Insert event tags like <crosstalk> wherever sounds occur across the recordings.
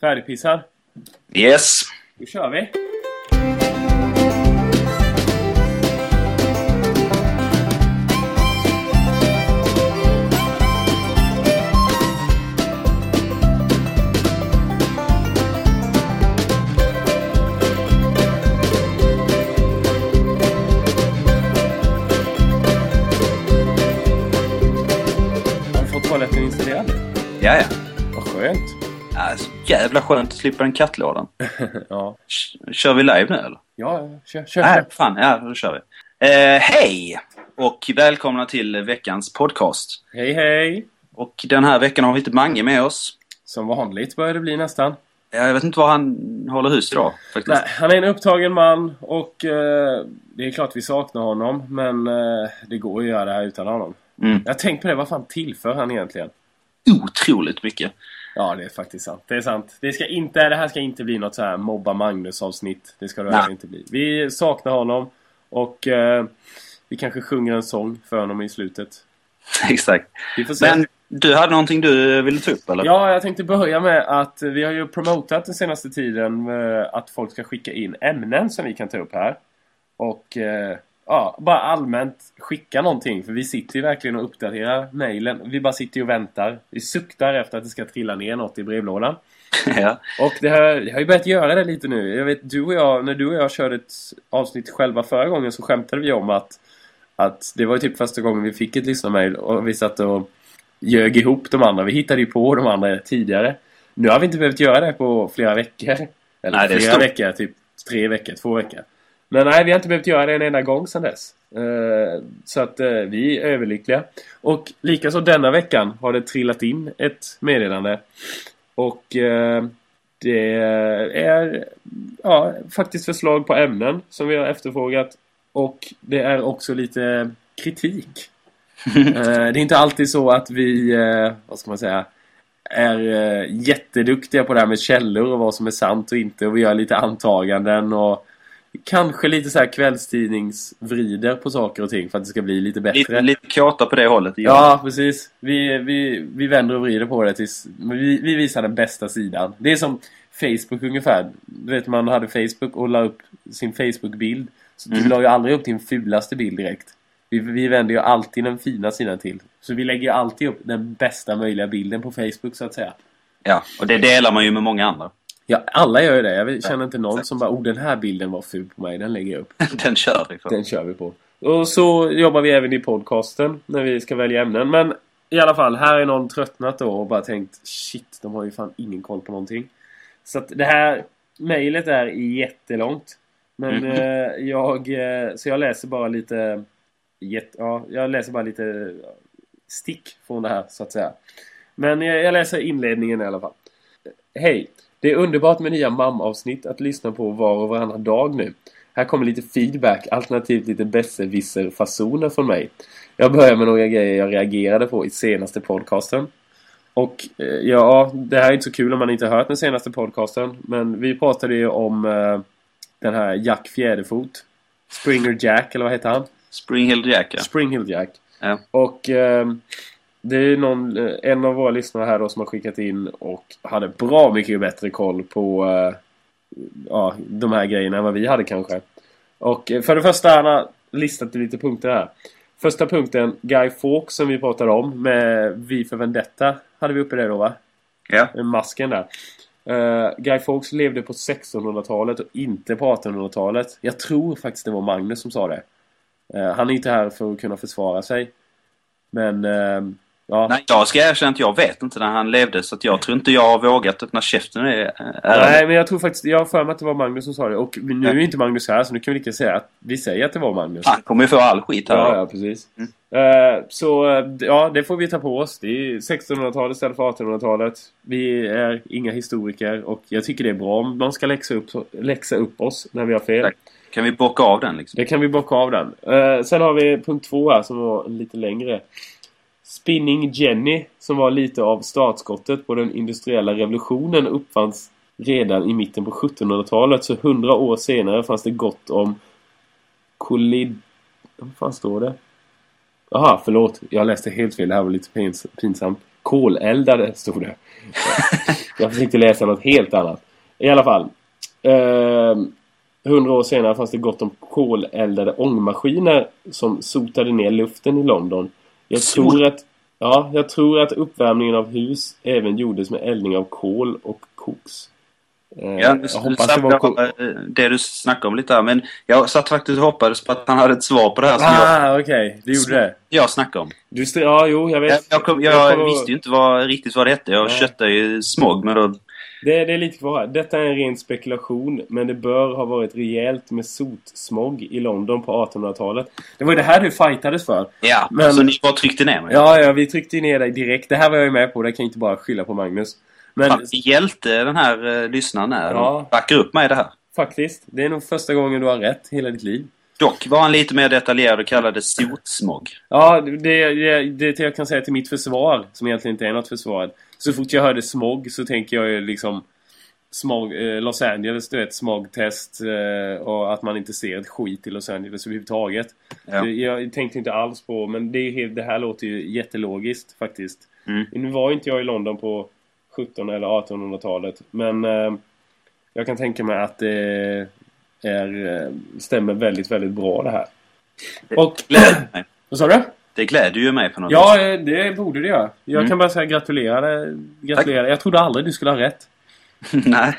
Färdigpissad? Yes. Då kör vi! Jävla skönt att slippa den kattlådan. <laughs> Ja, Kör vi live nu eller? ja kör, kör, Nej, kör. fan. Ja, då kör vi. Eh, hej! Och välkomna till veckans podcast. Hej hej! Och den här veckan har vi inte Mange med oss. Som vanligt börjar det bli nästan. Ja, Jag vet inte var han håller hus idag faktiskt. Nej, han är en upptagen man och eh, det är klart vi saknar honom men eh, det går att göra det här utan honom. Mm. Jag har tänkt på det, vad fan tillför han egentligen? Otroligt mycket. Ja, det är faktiskt sant. Det är sant. Det, ska inte, det här ska inte bli något så här mobba Magnus-avsnitt. Det ska det verkligen inte bli. Vi saknar honom och eh, vi kanske sjunger en sång för honom i slutet. <laughs> Exakt. Men du hade någonting du ville ta upp eller? Ja, jag tänkte börja med att vi har ju promotat den senaste tiden eh, att folk ska skicka in ämnen som vi kan ta upp här. Och eh, ja, bara allmänt skicka någonting. För vi sitter ju verkligen och uppdaterar mejlen. Vi bara sitter ju och väntar. Vi suktar efter att det ska trilla ner något i brevlådan. <laughs> ja. Och det har, jag har ju börjat göra det lite nu. Jag vet, du och jag, när du och jag körde ett avsnitt själva förra gången så skämtade vi om att, att det var ju typ första gången vi fick ett lyssnarmail och vi satt och ljög ihop de andra. Vi hittade ju på de andra tidigare. Nu har vi inte behövt göra det på flera veckor. Eller Nej, flera veckor, typ tre veckor, två veckor. Men nej, vi har inte behövt göra det en enda gång sedan dess. Eh, så att eh, vi är överlyckliga. Och likaså denna veckan har det trillat in ett meddelande. Och eh, det är ja, faktiskt förslag på ämnen som vi har efterfrågat. Och det är också lite kritik. <laughs> Det är inte alltid så att vi, vad ska man säga, är jätteduktiga på det här med källor och vad som är sant och inte. Och vi gör lite antaganden och kanske lite så här kvällstidningsvrider på saker och ting för att det ska bli lite bättre. Lite, lite kåta på det hållet. Ja, precis. Vi, vi, vi vänder och vrider på det tills vi, vi visar den bästa sidan. Det är som Facebook ungefär. Du vet, man hade Facebook och la upp sin Facebook-bild. Så du Mm. la ju aldrig upp din fulaste bild direkt. Vi, vi vänder ju alltid den fina sidan till. Så vi lägger ju alltid upp den bästa möjliga bilden på Facebook så att säga. ja. Och det delar man ju med många andra. Ja, alla gör ju det. Jag känner inte någon som bara oh den här bilden var ful på mig, den lägger jag upp. <laughs> Den kör vi på. Den kör vi på. Och så jobbar vi även i podcasten när vi ska välja ämnen. Men i alla fall, här är någon tröttnat då och bara tänkt shit, de har ju fan ingen koll på någonting. Så att det här mejlet är jättelångt. Men Mhm. eh, jag, eh, så jag läser bara lite, jätte, ja, jag läser bara lite stick från det här så att säga. Men jag, jag läser inledningen i alla fall. Hej! Det är underbart med nya MAM-avsnitt att lyssna på var och varannan dag nu. Här kommer lite feedback, alternativt lite besserwisser-fasoner från mig. Jag börjar med några grejer jag reagerade på i senaste podcasten. Och eh, ja, det här är inte så kul om man inte har hört den senaste podcasten. Men vi pratade ju om eh, den här Jack Fjäderfot. Springer Jack, eller vad heter han? Springhill Jack, ja. Springhill Jack. Ja. Och eh, det är någon, eh, en av våra lyssnare här då som har skickat in och hade bra mycket bättre koll på eh, ja, de här grejerna än vad vi hade kanske. Och eh, för det första, han har listat lite punkter här. Första punkten, Guy Fawkes som vi pratade om med Vi för Vendetta. Hade vi uppe det då va? Ja. Med masken där. Eh, Guy Fawkes levde på 1600-talet och inte på 1800-talet. Jag tror faktiskt det var Magnus som sa det. Eh, han är inte här för att kunna försvara sig. Men, ehm, ja. Nej, jag ska erkänna att jag vet inte när han levde så att jag tror inte jag har vågat öppna käften i det Nej, men jag tror faktiskt, jag har för mig att det var Magnus som sa det. Och nu är inte Magnus här så nu kan vi lika säga att vi säger att det var Magnus. Han kommer ju få all skit här. Ja, ja, precis. Mm. Eh, så eh, ja, det får vi ta på oss. Det är 1600-talet istället för 1800-talet. Vi är inga historiker och jag tycker det är bra om man ska läxa upp, läxa upp oss när vi har fel. Tack. Kan vi bocka av den liksom? Det kan vi bocka av den. Eh, sen har vi punkt två här som var lite längre. Spinning Jenny, som var lite av startskottet på den industriella revolutionen, uppfanns redan i mitten på 1700-talet. Så hundra år senare fanns det gott om kollid... Vad fan står det? Jaha, förlåt. Jag läste helt fel. Det här var lite pins pinsamt. Koleldade, stod det. <laughs> Jag försökte läsa något helt annat. I alla fall. Eh, Hundra år senare fanns det gott om koleldade ångmaskiner som sotade ner luften i London. Jag tror att, ja, jag tror att uppvärmningen av hus även gjordes med eldning av kol och koks. Eh, Ja, du, jag hoppas det var eh, det du snackade om lite här, men jag satt faktiskt och hoppades på att han hade ett svar på det här som jag, Ah, okej. Du gjorde det. jag snackade om. Du ja, jo, jag vet. Jag, jag, kom, jag, Jag kommer- visste ju inte vad, riktigt vad det hette. Jag Nej. köttade ju smog, men då... Det, det är lite kvar här. Detta är en ren spekulation, men det bör ha varit rejält med sotsmog i London på 1800-talet. Det var ju det här du fightades för. Ja, Men- så ni bara tryckte ner mig. Ja, ja, vi tryckte ner dig direkt. Det här var jag ju med på, det kan jag inte bara skylla på Magnus. Men Fan, hjälte den här eh, lyssnaren är. Ja. Backar upp mig i det här. faktiskt, det är nog första gången du har rätt hela ditt liv. Dock var han lite mer detaljerad och kallade sotsmog. Ja, det, det, det jag kan säga till mitt försvar, som egentligen inte är något försvar. Så fort jag hörde smog så tänker jag ju liksom smog, eh, Los Angeles, du vet, smogtest eh, och att man inte ser ett skit i Los Angeles överhuvudtaget. Ja. Det, jag tänkte inte alls på, men det, är det här låter ju jättelogiskt faktiskt. Mm. Nu var inte jag i London på 1700 eller 1800-talet, men eh, jag kan tänka mig att det är, eh, stämmer väldigt, väldigt bra det här. Och... <clears throat> Vad sa du? Det gläder ju mig på något Ja, eh, det borde det göra. Jag Mm. kan bara säga gratulera. gratulera. Jag trodde aldrig du skulle ha rätt. <laughs> Nej.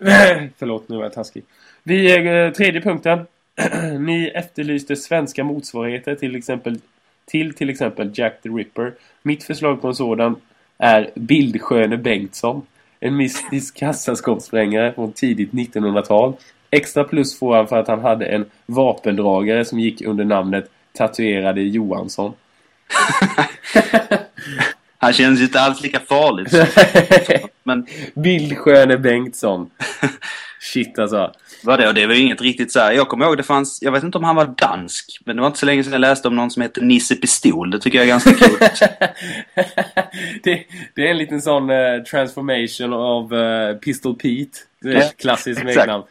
Nej, <laughs> förlåt nu var jag taskig. Vi, eh, tredje punkten. <clears throat> Ni efterlyste svenska motsvarigheter till exempel till till exempel Jack the Ripper. Mitt förslag på en sådan är Bildsköne Bengtsson. En mystisk <laughs> kassaskåpssprängare från tidigt 1900-tal. Extra plus får han för att han hade en vapendragare som gick under namnet Tatuerade Johansson. <laughs> Han känns ju inte alls lika farligt. <laughs> Men Bildsköne Bengtsson. Shit alltså. vadå, det var ju inget riktigt så här. Jag kommer ihåg det fanns, jag vet inte om han var dansk, men det var inte så länge sedan jag läste om någon som heter Nisse Pistol. Det tycker jag är ganska kul. <laughs> det, det är en liten sån eh, transformation av eh, Pistol Pete. Det är klassiskt smeknamn.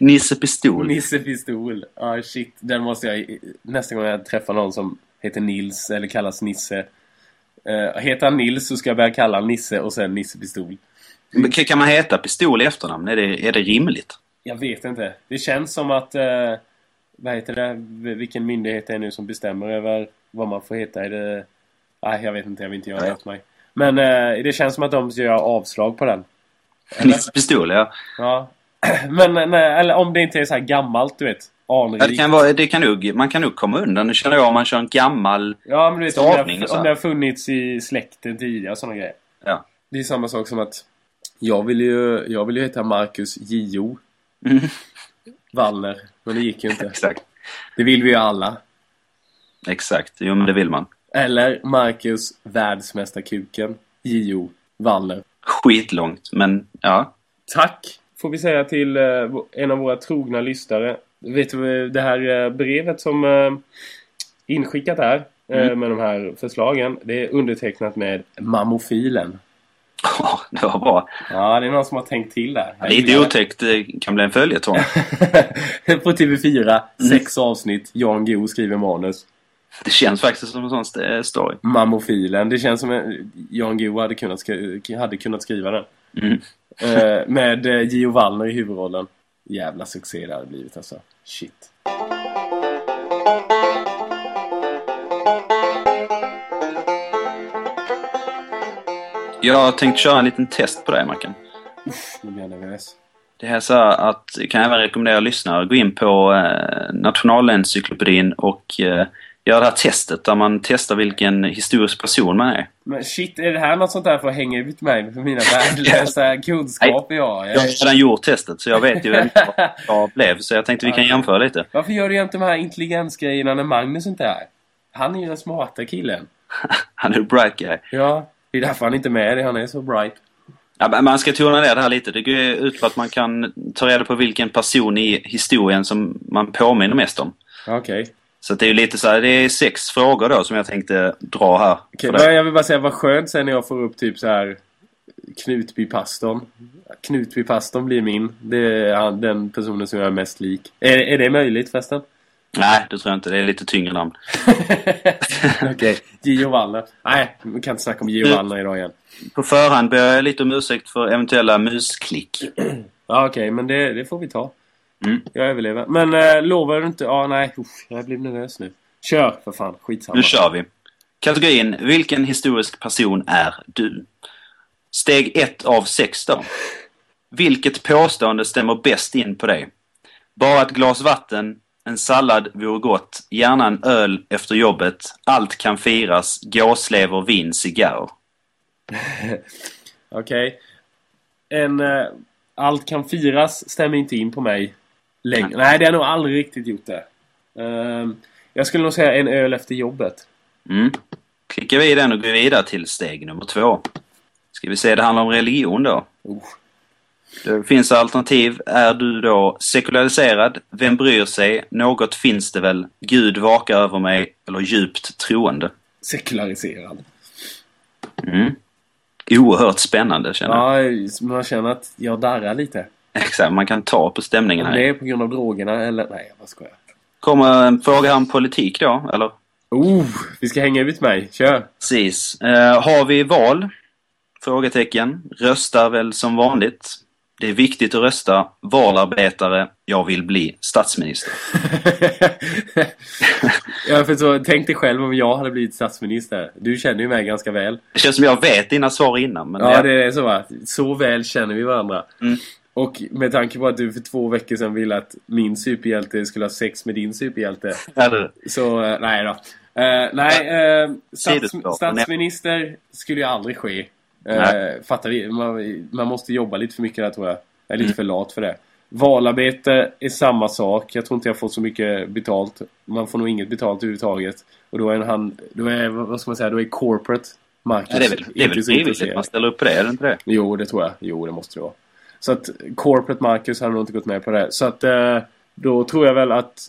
Nisse Pistol. Nisse Pistol. Ja, shit. Den måste jag... Nästa gång jag träffar någon som heter Nils eller kallas Nisse. Uh, heter han Nils så ska jag börja kalla han Nisse och sen Nisse Pistol. Men Kan man heta Pistol i efternamn? Är det, är det rimligt? Jag vet inte. Det känns som att... Uh, vad heter det? Vilken myndighet det är nu som bestämmer över vad man får heta? Är det... Nej, jag vet inte. Jag vill inte göra det åt mig. Men eh, det känns som att de gör avslag på den. Nisse Pistol, ja. Ja. Men nej, eller om det inte är så här gammalt, du vet. Anrikt. ja det kan vara, det kan nog, man kan nog komma undan. Nu känner jag om man kör en gammal... Ja, men du vet om det, har, om det har funnits i släkten tidigare och sådana grejer. Ja. Det är samma sak som att jag vill ju, jag vill ju heta Marcus J.O. Mm, Wallner. Men det gick ju inte. exakt. Det vill vi ju alla. Exakt. Jo, men det vill man. Eller Marcus Världsmästarkuken J.O. Wallner. Skitlångt, men ja. Tack får vi säga till eh, en av våra trogna lyssnare. Vet du det här eh, brevet som eh, inskickat är eh, Mm. med de här förslagen. Det är undertecknat med Mammofilen. Ja, det var bra. Ja, det är någon som har tänkt till där. Jag Lite otäckt. Det kan bli en följetong. <laughs> På TV4, Mm. sex avsnitt. Jan Guillou skriver manus. Det känns faktiskt som en sån st- story. Mammofilen. Det känns som en, Jan Guillou hade kunnat, skri- hade kunnat skriva den. Mm. Eh, med eh, Gio Wallner i huvudrollen. Jävla succé det hade blivit alltså. Shit. Jag har tänkt köra en liten test på dig, Marken. Nu blir jag nervös. Det är så här att, jag kan även rekommendera lyssnare att gå in på eh, Nationalencyklopedin och eh, göra det här testet där man testar vilken historisk person man är. Men shit, är det här något sånt där för att hänga ut mig för mina värdelösa <laughs> kunskaper jag har? Jag har redan gjort testet så jag vet ju vem <laughs> jag blev så jag tänkte vi kan jämföra lite. Varför gör du inte de här intelligensgrejerna när Magnus inte är här? Han är ju den smarta killen. <laughs> Han är bright guy. Ja, det är därför han inte är med. Han är så bright. Ja, man ska tona ner det här lite. Det går ut på att man kan ta reda på vilken person i historien som man påminner mest om. Okej. Så det är ju lite så här, det är sex frågor då som jag tänkte dra här. Dig. men jag vill bara säga vad skönt sen när jag får upp typ så här Knutbypastorn. Knutbypastorn blir min. Det är den personen som jag är mest lik. Är, är det möjligt förresten? Nej, det tror jag inte. Det är lite tyngre namn. <laughs> Okej, okay. Gio Wallner. Nej, vi kan inte snacka om Gio Wallner idag igen. På förhand ber jag lite om ursäkt för eventuella musklick. <clears throat> ja, okej, okay, men det, det, får vi ta. Mm. Jag överlever. Men äh, lovar du inte... Ja, ah, nej. Usch, jag blir nervös nu. Kör för fan. Skitsamma. Nu kör vi. Kategorin Vilken historisk person är du? Steg 1 av 6 då. Vilket påstående stämmer bäst in på dig? Bara ett glas vatten, en sallad vore gott, gärna en öl efter jobbet, allt kan firas, gåslever, vin, cigarr. <laughs> Okej. Okay. En... Uh, allt kan firas stämmer inte in på mig. Längre. Nej. Det har nog aldrig riktigt gjort det. Uh, jag skulle nog säga en öl efter jobbet. Mm. Klickar vi i den och går vidare till steg nummer två. Ska vi se, det handlar om religion då. Oh. Det finns alternativ. Är du då sekulariserad? Vem bryr sig? Något finns det väl? Gud vakar över mig? Eller djupt troende? Sekulariserad. Mm. Oerhört spännande känner jag. Ja, man känner att jag darrar lite. Exakt, man kan ta på stämningen här. Det är på grund av drogerna eller? Nej, vad ska jag? Kommer en fråga om politik då, eller? Oh, vi ska hänga ut mig. Kör! Precis. Uh, har vi val? Frågetecken. Röstar väl som vanligt. Det är viktigt att rösta. Valarbetare. Jag vill bli statsminister. <laughs> jag förstår. Tänk dig själv om jag hade blivit statsminister. Du känner ju mig ganska väl. Det känns som jag vet dina svar innan. Men ja, jag... det är så va. Så väl känner vi varandra. Mm. Och med tanke på att du för två veckor sedan ville att min superhjälte skulle ha sex med din superhjälte. <laughs> Så, uh, nej då. Uh, nej, uh, stats statsminister skulle ju aldrig ske. Uh, fattar vi? Man, man, måste jobba lite för mycket där tror jag. Jag är lite mm. för lat för det. Valarbete är samma sak. Jag tror inte jag får så mycket betalt. Man får nog inget betalt överhuvudtaget. Och då är han, då är, vad ska man säga, då är corporate Marcus. Ja, det är väl, det är väl frivilligt man ställer upp på det, är det inte det? Jo, det tror jag. Jo, det måste det vara. Så att corporate Marcus hade nog inte gått med på det. Så att eh, då tror jag väl att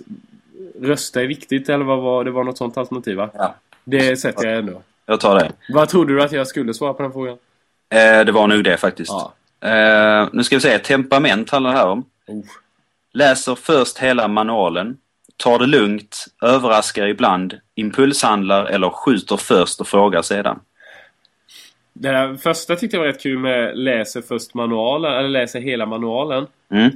rösta är viktigt eller vad var det var något sånt alternativ va? Ja. Det sätter jag ändå. Jag tar det. Vad trodde du att jag skulle svara på den frågan? Eh, det var nog det faktiskt. Ja. Eh, nu ska vi se, temperament handlar det här om. Oh. Läser först hela manualen. Tar det lugnt, överraskar ibland, impulshandlar eller skjuter först och frågar sedan. Det där första tyckte jag var rätt kul med läser först manualen, eller läser hela manualen. Mm.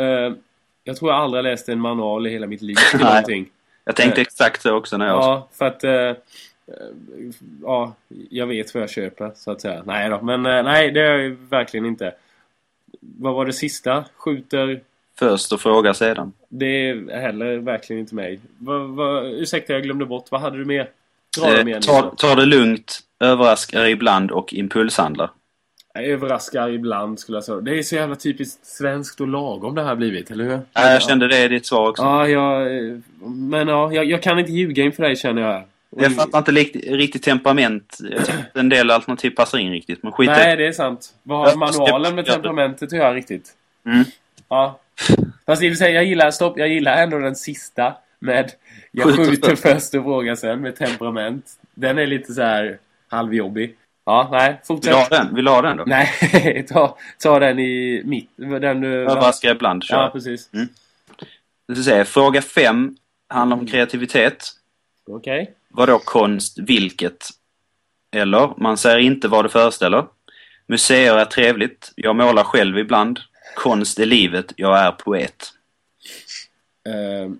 Uh, jag tror jag aldrig läst en manual i hela mitt liv <laughs> till någonting. Jag tänkte uh, exakt så också när jag... Ja, för att... Uh, ja, jag vet vad jag köper, så att säga. Nej då, men nej, det är jag verkligen inte. Vad var det sista? Skjuter... Först och frågar sedan. Det är heller verkligen inte mig. Va, va, ursäkta, jag glömde bort. Vad hade du med? Eh, ta, ta det lugnt, överraskar ibland och impulshandlar. Överraskar ibland skulle jag säga. Det är så jävla typiskt svenskt och lagom det här blivit, eller hur? Ja, jag kände det i ditt svar också. Ja, jag, men ja, jag, jag kan inte ljuga inför dig känner jag. Jag fattar inte riktigt, riktigt temperament. En del alternativ passar in riktigt. Men skit Nej, det är sant. Vad har manualen med temperamentet att göra riktigt? Mm. Ja. Fast i och för sig, jag gillar, stopp, jag gillar ändå den sista. Med jag skjuter först och frågar sen med temperament. Den är lite så här halvjobbig. Ja, nej, fortsätt. Vill du ha den? Vill du ha den då? Nej, <laughs> ta, ta den i mitt. Den du... Överraska ibland, kör. Ja, precis. Mm. Du säga, fråga fem handlar om kreativitet. Okej. Okay. Vadå konst, vilket? Eller, man säger inte vad det föreställer. Museer är trevligt. Jag målar själv ibland. Konst är livet. Jag är poet. Uh,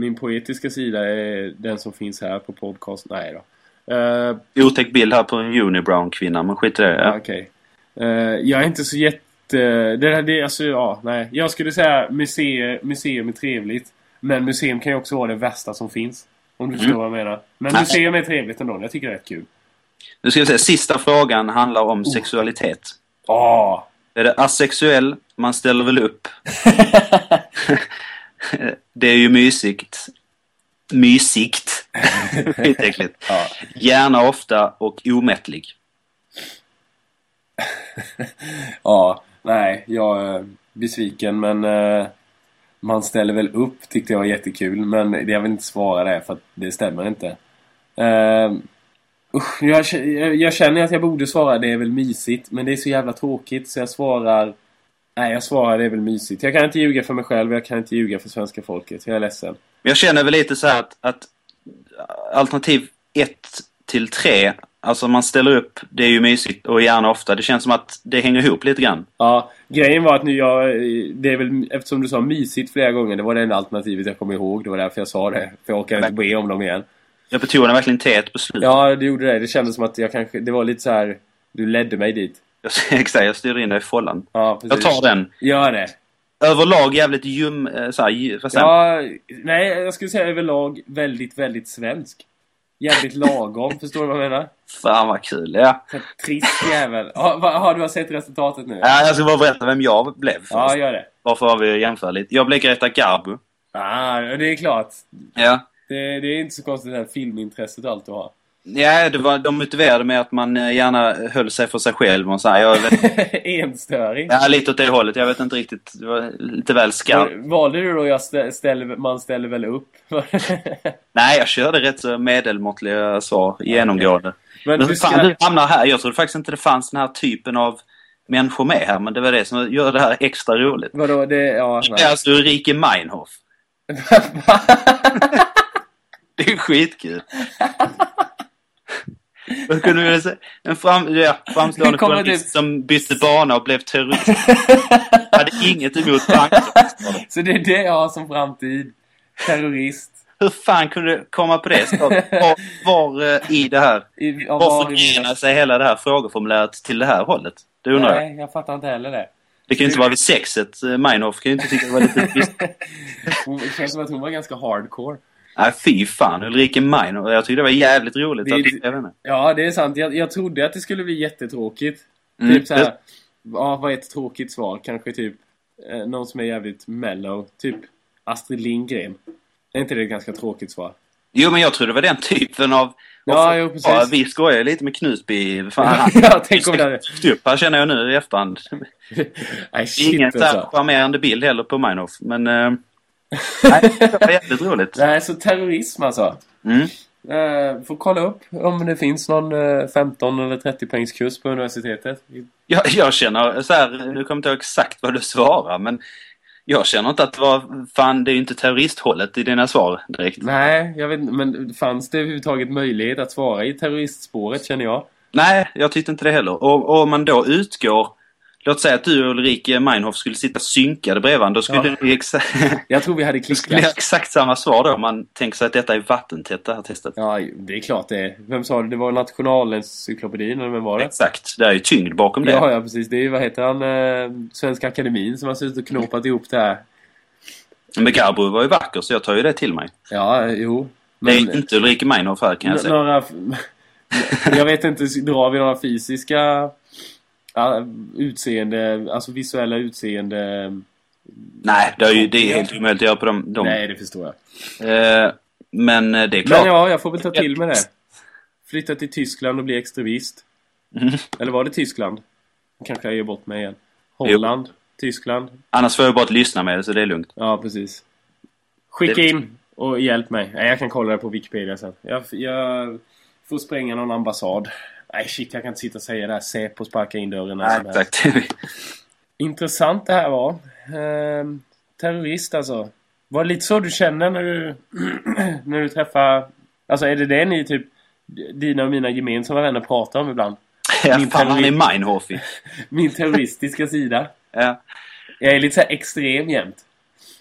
min poetiska sida är den som finns här på podcast. Nej då. Uh, Otäck bild här på en unibrown-kvinna, men skit i det. Ja. Okay. Uh, jag är inte så jätte... Det, här, det, alltså, ja, nej. Jag skulle säga museum, museum är trevligt. Men museum kan ju också vara det värsta som finns. Om du mm. förstår vad jag menar. Men nej. museum är trevligt ändå. Jag tycker det är rätt kul. Nu ska vi säga, sista frågan handlar om oh. sexualitet. Oh. Är det asexuell? Man ställer väl upp? <laughs> <laughs> det är ju mysigt. Mysigt. Skitäckligt. <laughs> ja. Gärna ofta och omättlig. <laughs> ja, nej, jag är besviken men uh, man ställer väl upp tyckte jag var jättekul men jag vill inte svara det för att det stämmer inte. Uh, usch, jag, jag, jag, känner att jag borde svara det är väl mysigt men det är så jävla tråkigt så jag svarar Nej, jag svarar det är väl mysigt. Jag kan inte ljuga för mig själv, jag kan inte ljuga för svenska folket. Jag är ledsen. Jag känner väl lite så här att, att alternativ 1 till 3, alltså man ställer upp, det är ju mysigt och gärna ofta. Det känns som att det hänger ihop lite grann. Ja, grejen var att nu jag... Det är väl eftersom du sa mysigt flera gånger. Det var det enda alternativet jag kom ihåg. Det var därför jag sa det. För jag orkar inte be om dem igen. Jag betonar verkligen T på slutet. Ja, det gjorde det. Det kändes som att jag kanske... Det var lite så här... Du ledde mig dit. Jag, <laughs> exakt, jag styr in dig i follan. Ja, precis. Jag tar den. Gör det. Överlag jävligt ljum... eh, Så här? Ja, nej, jag skulle säga överlag väldigt, väldigt svensk. Jävligt lagom, <laughs> förstår du vad jag menar? Fan vad kul, ja. Trist jävel. Har, har du sett resultatet nu? ja. Jag ska bara berätta vem jag blev först. Ja, gör det. Varför har vi jämfört lite? Jag blev Greta Garbo. Ah, det är klart. Ja. Det, det är inte så konstigt det här filmintresset allt du har. Ja, det var, de motiverade med att man eh, gärna höll sig för sig själv och så här. Jag, <laughs> Enstöring. ja, lite åt det hållet. Jag vet inte riktigt. Det var lite väl skarpt. Valde du då jag stä- ställer, man ställer väl upp? <laughs> Nej, jag körde rätt så medelmåttliga svar genomgående. Men Men du fan, ska... du hamnar här. Jag trodde faktiskt inte det fanns den här typen av människor med här. Men det var det som gör det här extra roligt. Vadå, det... Ja, Det är alltså Ulrike Meinhof. <laughs> Det är skitkul. Vad kunde vi säga? En fram, ja, framstående journalist typ- som bytte bana och blev terrorist. Hade inget emot banker. Så det är det jag har som framtid. Terrorist. Hur fan kunde du komma på det? Så, var, var eh, i det här? I, av Var var i förgrenar sig hela det här frågeformuläret till det här hållet? Det undrar jag. Nej, jag fattar inte heller det. Det kan ju inte vara vid sexet. Eh, Meinhof kan ju inte tycka det var lite <laughs> det känns som att hon var ganska hardcore. Nej, fy fan. Ulrike Meinhof. Jag tyckte det var jävligt roligt. Det att, vet inte. Ja, det är sant. Jag, jag trodde att det skulle bli jättetråkigt. Mm, Typ så här, Ja, vad är ett tråkigt svar? Kanske typ eh, någon som är jävligt mellow. Typ Astrid Lindgren. Är inte det ett ganska tråkigt svar? Jo, men jag tror det var den typen av... Ja, av- jo, precis. Ja, vi skojar lite med Knutby. Fan, <laughs> ja, tänk om det <laughs> upp här känner jag nu i efterhand. <laughs> Nej, shit Ingen så alltså. charmerande bild heller på Meinhof. Men... Eh, nej, det <laughs> var jävligt roligt. Nej, så terrorism alltså. Mm. Eh, får kolla upp om det finns någon eh, 15 eller 30 poängs kurs på universitetet. Jag, jag känner så här, nu kommer inte ihåg exakt vad du svarar, men jag känner inte att det var, fan det är ju inte terroristhållet i dina svar direkt. Nej, jag vet. Men fanns det överhuvudtaget möjlighet att svara i terroristspåret känner jag? Nej, jag tyckte inte det heller. Och om man då utgår, låt säga att du och Ulrike Meinhof skulle sitta synkade bredvid varandra, då skulle Ja. det exa- <laughs> Jag tror vi hade skulle det klickat. ha exakt samma svar då om man tänker sig att detta är vattentätt det här testet. Ja, det är klart det är. Vem sa det? Det var Nationalencyklopedin, eller vem var det? Exakt, det är ju tyngd bakom det. Ja, ja, precis. Det är ju, vad heter han, eh, Svenska Akademin som har suttit och knåpat ihop det här. Men Garbo var ju vacker så jag tar ju det till mig. Ja, jo. Det Men, är inte Ulrike Meinhof här kan jag säga. några... <laughs> Jag vet inte, drar vi några fysiska ja, utseende, alltså visuella utseende... Nej, det är ju det är helt omöjligt att göra på de... de. Nej, det förstår jag. Eh, men eh, det är klart. Men ja, jag får väl ta till med det. Flytta till Tyskland och bli extremist. Mm. Eller var det Tyskland? Kanske jag ger bort mig igen. Holland, Tyskland. Annars får jag bara att lyssna med det så det är lugnt. Ja, precis. Skicka Det- in och hjälp mig. Nej, jag kan kolla det på Wikipedia sen. Jag, jag får spränga någon ambassad. Nej, shit, jag kan inte sitta och säga det här. Säpo sparka in dörren. Nej, exakt. Intressant det här var. Ehm, terrorist alltså. Var det lite så du känner när du, <clears throat> när du träffar... Alltså är det det ni typ... Dina och mina gemensamma vänner pratar om ibland? ja, Min fan, han är terrorist. Meinhof ju. <laughs> Min terroristiska sida. ja. Jag är lite så extrem jämt.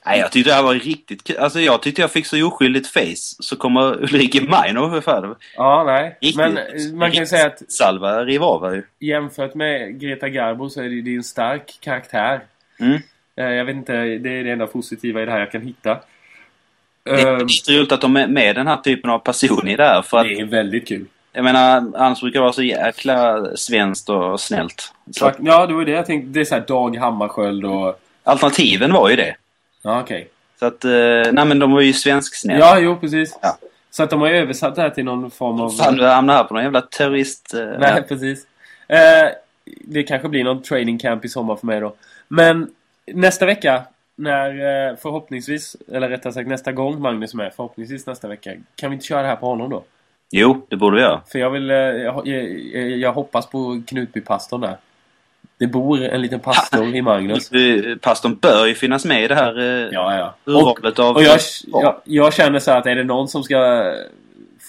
Nej, jag tyckte det här var riktigt kul. Alltså jag tyckte jag fick så oskyldigt face. Så kommer Ulrike Meinhof för Ja, nej. Riktigt- Men eh, man kan ju säga att Salva riv av här ju. jämfört med Greta Garbo så är det, det är en stark karaktär. Mm. Eh, Jag vet inte, det är det enda positiva i det här jag kan hitta. Det är Ehm, lite roligt att de är med den här typen av person i det här. För att, Det är väldigt kul. jag menar, annars brukar det vara så jäkla svenskt och snällt. Så Ja, det var det jag tänkte. Det är så här Dag Hammarskjöld och... alternativen var ju det. Ja, okej. Så att, eh, nej men de var ju svensksnälla. Ja, jo, precis. Ja. Så att de har ju översatt det här till någon form av... Fan, du hamnar här på någon jävla terrorist... Eh, <laughs> Nej, precis. Eh, det kanske blir någon training camp i sommar för mig då. Men nästa vecka, när eh, förhoppningsvis, eller rättare sagt nästa gång Magnus är med, förhoppningsvis nästa vecka, kan vi inte köra det här på honom då? Jo, det borde vi göra. För jag vill, eh, jag, jag, jag hoppas på Knutbypastorn där. Det bor en liten pastor i Magnus. <laughs> Pastorn bör ju finnas med i det här eh, Ja, ja. Och, urvalet av... och jag, jag, jag känner så att är det någon som ska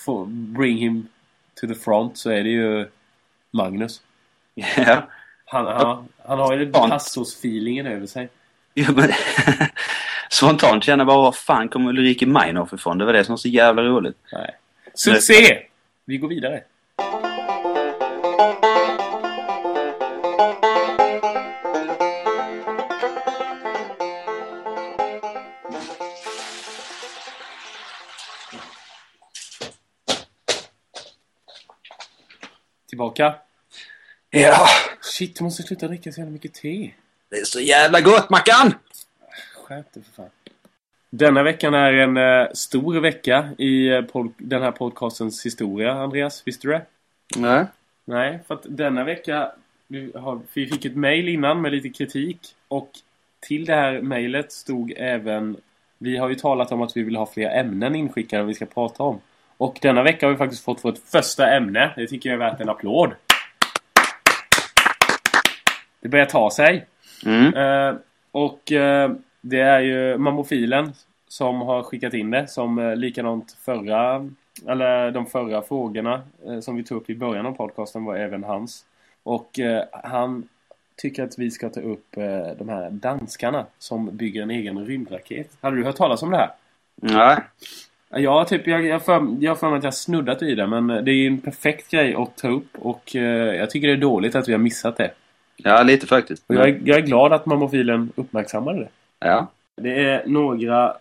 få bring him to the front så är det ju Magnus. <laughs> Ja. Han, han, han har ju Front. pastorsfeelingen över sig. Ja, men <laughs> Spontant känner jag bara, var fan kommer Ulrike Meinhof ifrån? Det var det som var så jävla roligt. Nej. Succé! Vi går vidare. Tillbaka. Ja, Shit, du måste sluta dricka så jävla mycket te. det är så jävla gott Mackan! Skärp dig för fan. Denna veckan är en eh, stor vecka i eh, den här podcastens historia, Andreas. Visste du det? Nej. Nej, för att denna vecka... Vi, har, vi fick ett mail innan med lite kritik. Och till det här mejlet stod även... Vi har ju talat om att vi vill ha fler ämnen inskickade vi ska prata om. Och denna vecka har vi faktiskt fått vårt första ämne. Det tycker jag är värt en applåd. Det börjar ta sig. Mm. Eh, och eh, det är ju mammofilen som har skickat in det. Som eh, likadant förra, eller de förra frågorna eh, som vi tog upp i början av podcasten var även hans. Och eh, han tycker att vi ska ta upp eh, de här danskarna som bygger en egen rymdraket. Hade du hört talas om det här? Nej. Ja, typ, jag, jag, för, jag för mig att jag snuddat vid det men det är ju en perfekt grej att ta upp och eh, jag tycker det är dåligt att vi har missat det. Ja, lite faktiskt. Och jag, är, jag är glad att mammofilen uppmärksammade det. Ja. Det är några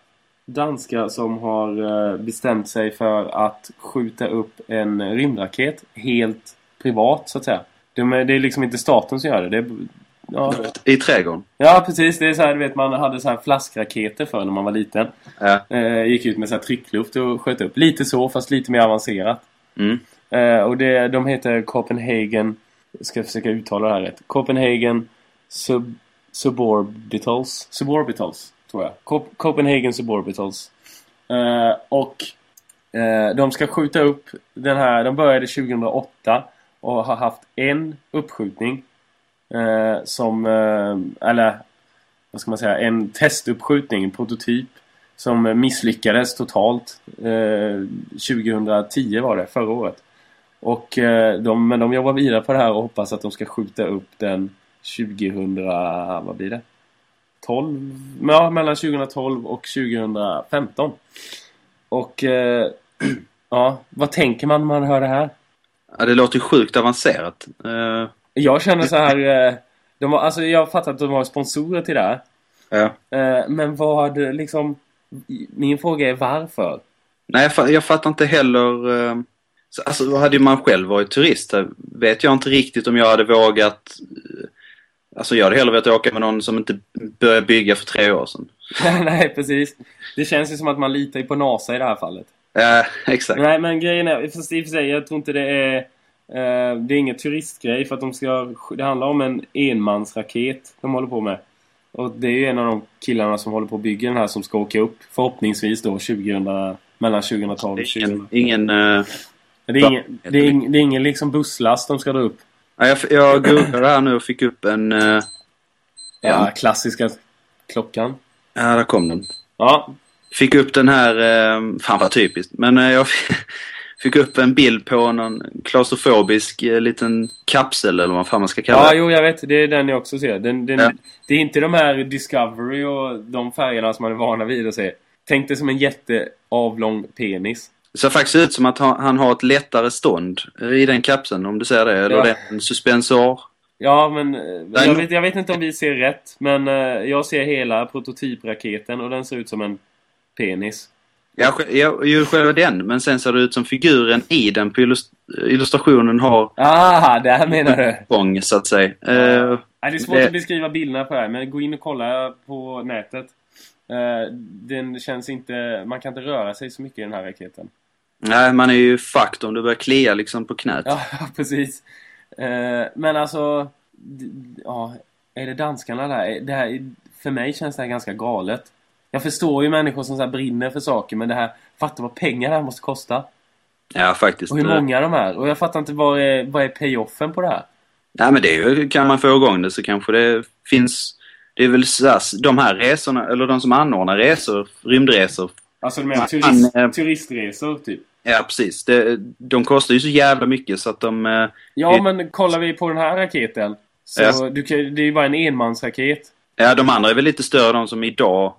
danskar som har eh, bestämt sig för att skjuta upp en rymdraket helt privat så att säga. De är, det är liksom inte staten som gör det. det är, ja, I trädgården. ja, precis. Det är så här, vet, man hade så här flaskraketer för när man var liten. Ja. Eh, gick ut med så här tryckluft och sköt upp. Lite så, fast lite mer avancerat. Mm. Eh, och det, de heter Copenhagen... Jag ska försöka uttala det här rätt. Copenhagen Sub, Suborbitals. Suborbitals, tror jag. Cop, Copenhagen Suborbitals. Eh, och eh, de ska skjuta upp den här... De började 2008 och har haft en uppskjutning. Eh, som... Eh, eller... Vad ska man säga? En testuppskjutning, en prototyp. Som misslyckades totalt. Eh, 2010 var det, förra året. Och eh, de, men de jobbar vidare på det här och hoppas att de ska skjuta upp den 2000... Vad blir det? 12? Ja, mellan 2012 och 2015. Och... Eh, <clears throat> ja, vad tänker man när man hör det här? ja, det låter ju sjukt avancerat. Eh, jag känner så här... Eh, de har, alltså jag fattar att de har sponsorer till det här. ja. Eh, men vad liksom... Min fråga är varför? Nej, jag, jag fattar inte heller... eh, så, alltså, hade ju man själv varit turist vet jag inte riktigt om jag hade vågat... Alltså jag hade hellre velat åka med någon som inte började bygga för tre år sedan. <laughs> Nej, precis. Det känns ju som att man litar på NASA i det här fallet. Ja, <laughs> exakt. Nej, men grejen är... Fast i och för sig, jag tror inte det är... Eh, det är ingen turistgrej för att de ska... Det handlar om en enmansraket de håller på med. Och det är ju en av de killarna som håller på att bygga den här som ska åka upp. Förhoppningsvis då 2000... Mellan 2012 och Det är 2000. ingen... ingen eh, Det är ingen, det är ingen, det är ingen liksom busslast de ska dra upp. ja, jag, jag googlade här nu och fick upp en... eh, Ja, klassiska klockan. ja, där kom den. Ja, Fick upp den här... eh, Fan vad typiskt. Men jag <laughs> fick upp en bild på någon klaustrofobisk eh, liten kapsel eller vad fan man ska kalla ja det. jo jag vet. Det är den jag också ser. Den, den, Ja. Det är inte de här Discovery och de färgerna som man är vana vid att se. Tänk dig som en jätteavlång penis. Det ser faktiskt ut som att han, har ett lättare stånd i den kapseln om du ser det. Eller Ja. det är en suspensor. Ja, men eh, jag vet, jag vet inte om vi ser rätt. Men eh, jag ser hela prototypraketen och den ser ut som en penis. Ja, ja, ju själva den. Men sen ser det ut som figuren i den på illus- illustrationen har Ah, där menar du! gång så att säga. Nej, det är svårt Det- att beskriva bilderna på det här, men gå in och kolla på nätet. Eh, den känns inte... Man kan inte röra sig så mycket i den här raketen. nej, man är ju fucked om du börjar klia liksom på knät. Ja, <laughs> precis. Eh, men alltså... Ja, är det danskarna där? Det här, för mig känns det här ganska galet. Jag förstår ju människor som så brinner för saker, men det här... Fatta vad pengar det här måste kosta. Ja, faktiskt. Och hur Eh, många de är. Och jag fattar inte vad är, vad är payoffen på det här? Nej men det är ju- kan man få igång det så kanske det finns... Det är väl så här, de här resorna, eller de som anordnar resor, rymdresor. Alltså med Man- turist, man, eh, turistresor typ. Ja precis. Det, de kostar ju så jävla mycket så att de... eh, Ja, det- men kollar vi på den här raketen. Så Ja. du kan, det är ju bara en enmansraket. Ja, de andra är väl lite större, de som idag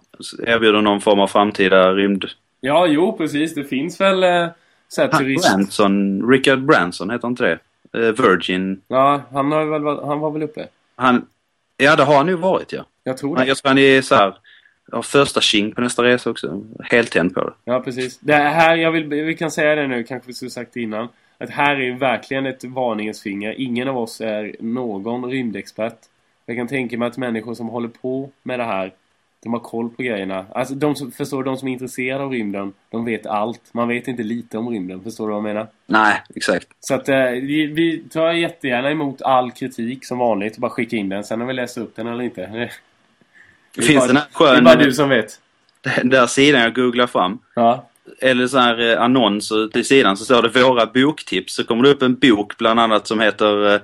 erbjuder någon form av framtida rymd... Ja, jo precis. Det finns väl eh, så här Han, turist... Branson, Richard Branson heter inte det? Eh, Virgin. Ja, han, har väl, han var väl uppe. Han... Ja, det har han ju varit ja. Jag tror Han, det. jag tror han är så här... Har första tjing på nästa resa också. Helt tänd på det. Ja, precis. Det här, jag vill, vi kan säga det nu, kanske vi skulle sagt innan. Att här är verkligen ett varningens finger. Ingen av oss är någon rymdexpert. Jag kan tänka mig att människor som håller på med det här, de har koll på grejerna. Alltså de som, förstår de som är intresserade av rymden, de vet allt. Man vet inte lite om rymden, förstår du vad jag menar? Nej, exakt. Så att eh, vi, vi tar jättegärna emot all kritik som vanligt. Bara skicka in den, sen om vi läser upp den eller inte. <laughs> Det är Finns bara, den här det är skön... bara du som vet. Den där sidan jag googlar fram. Ja. Eller så här eh, annonser till sidan så står det våra boktips. Så kommer det upp en bok bland annat som heter eh,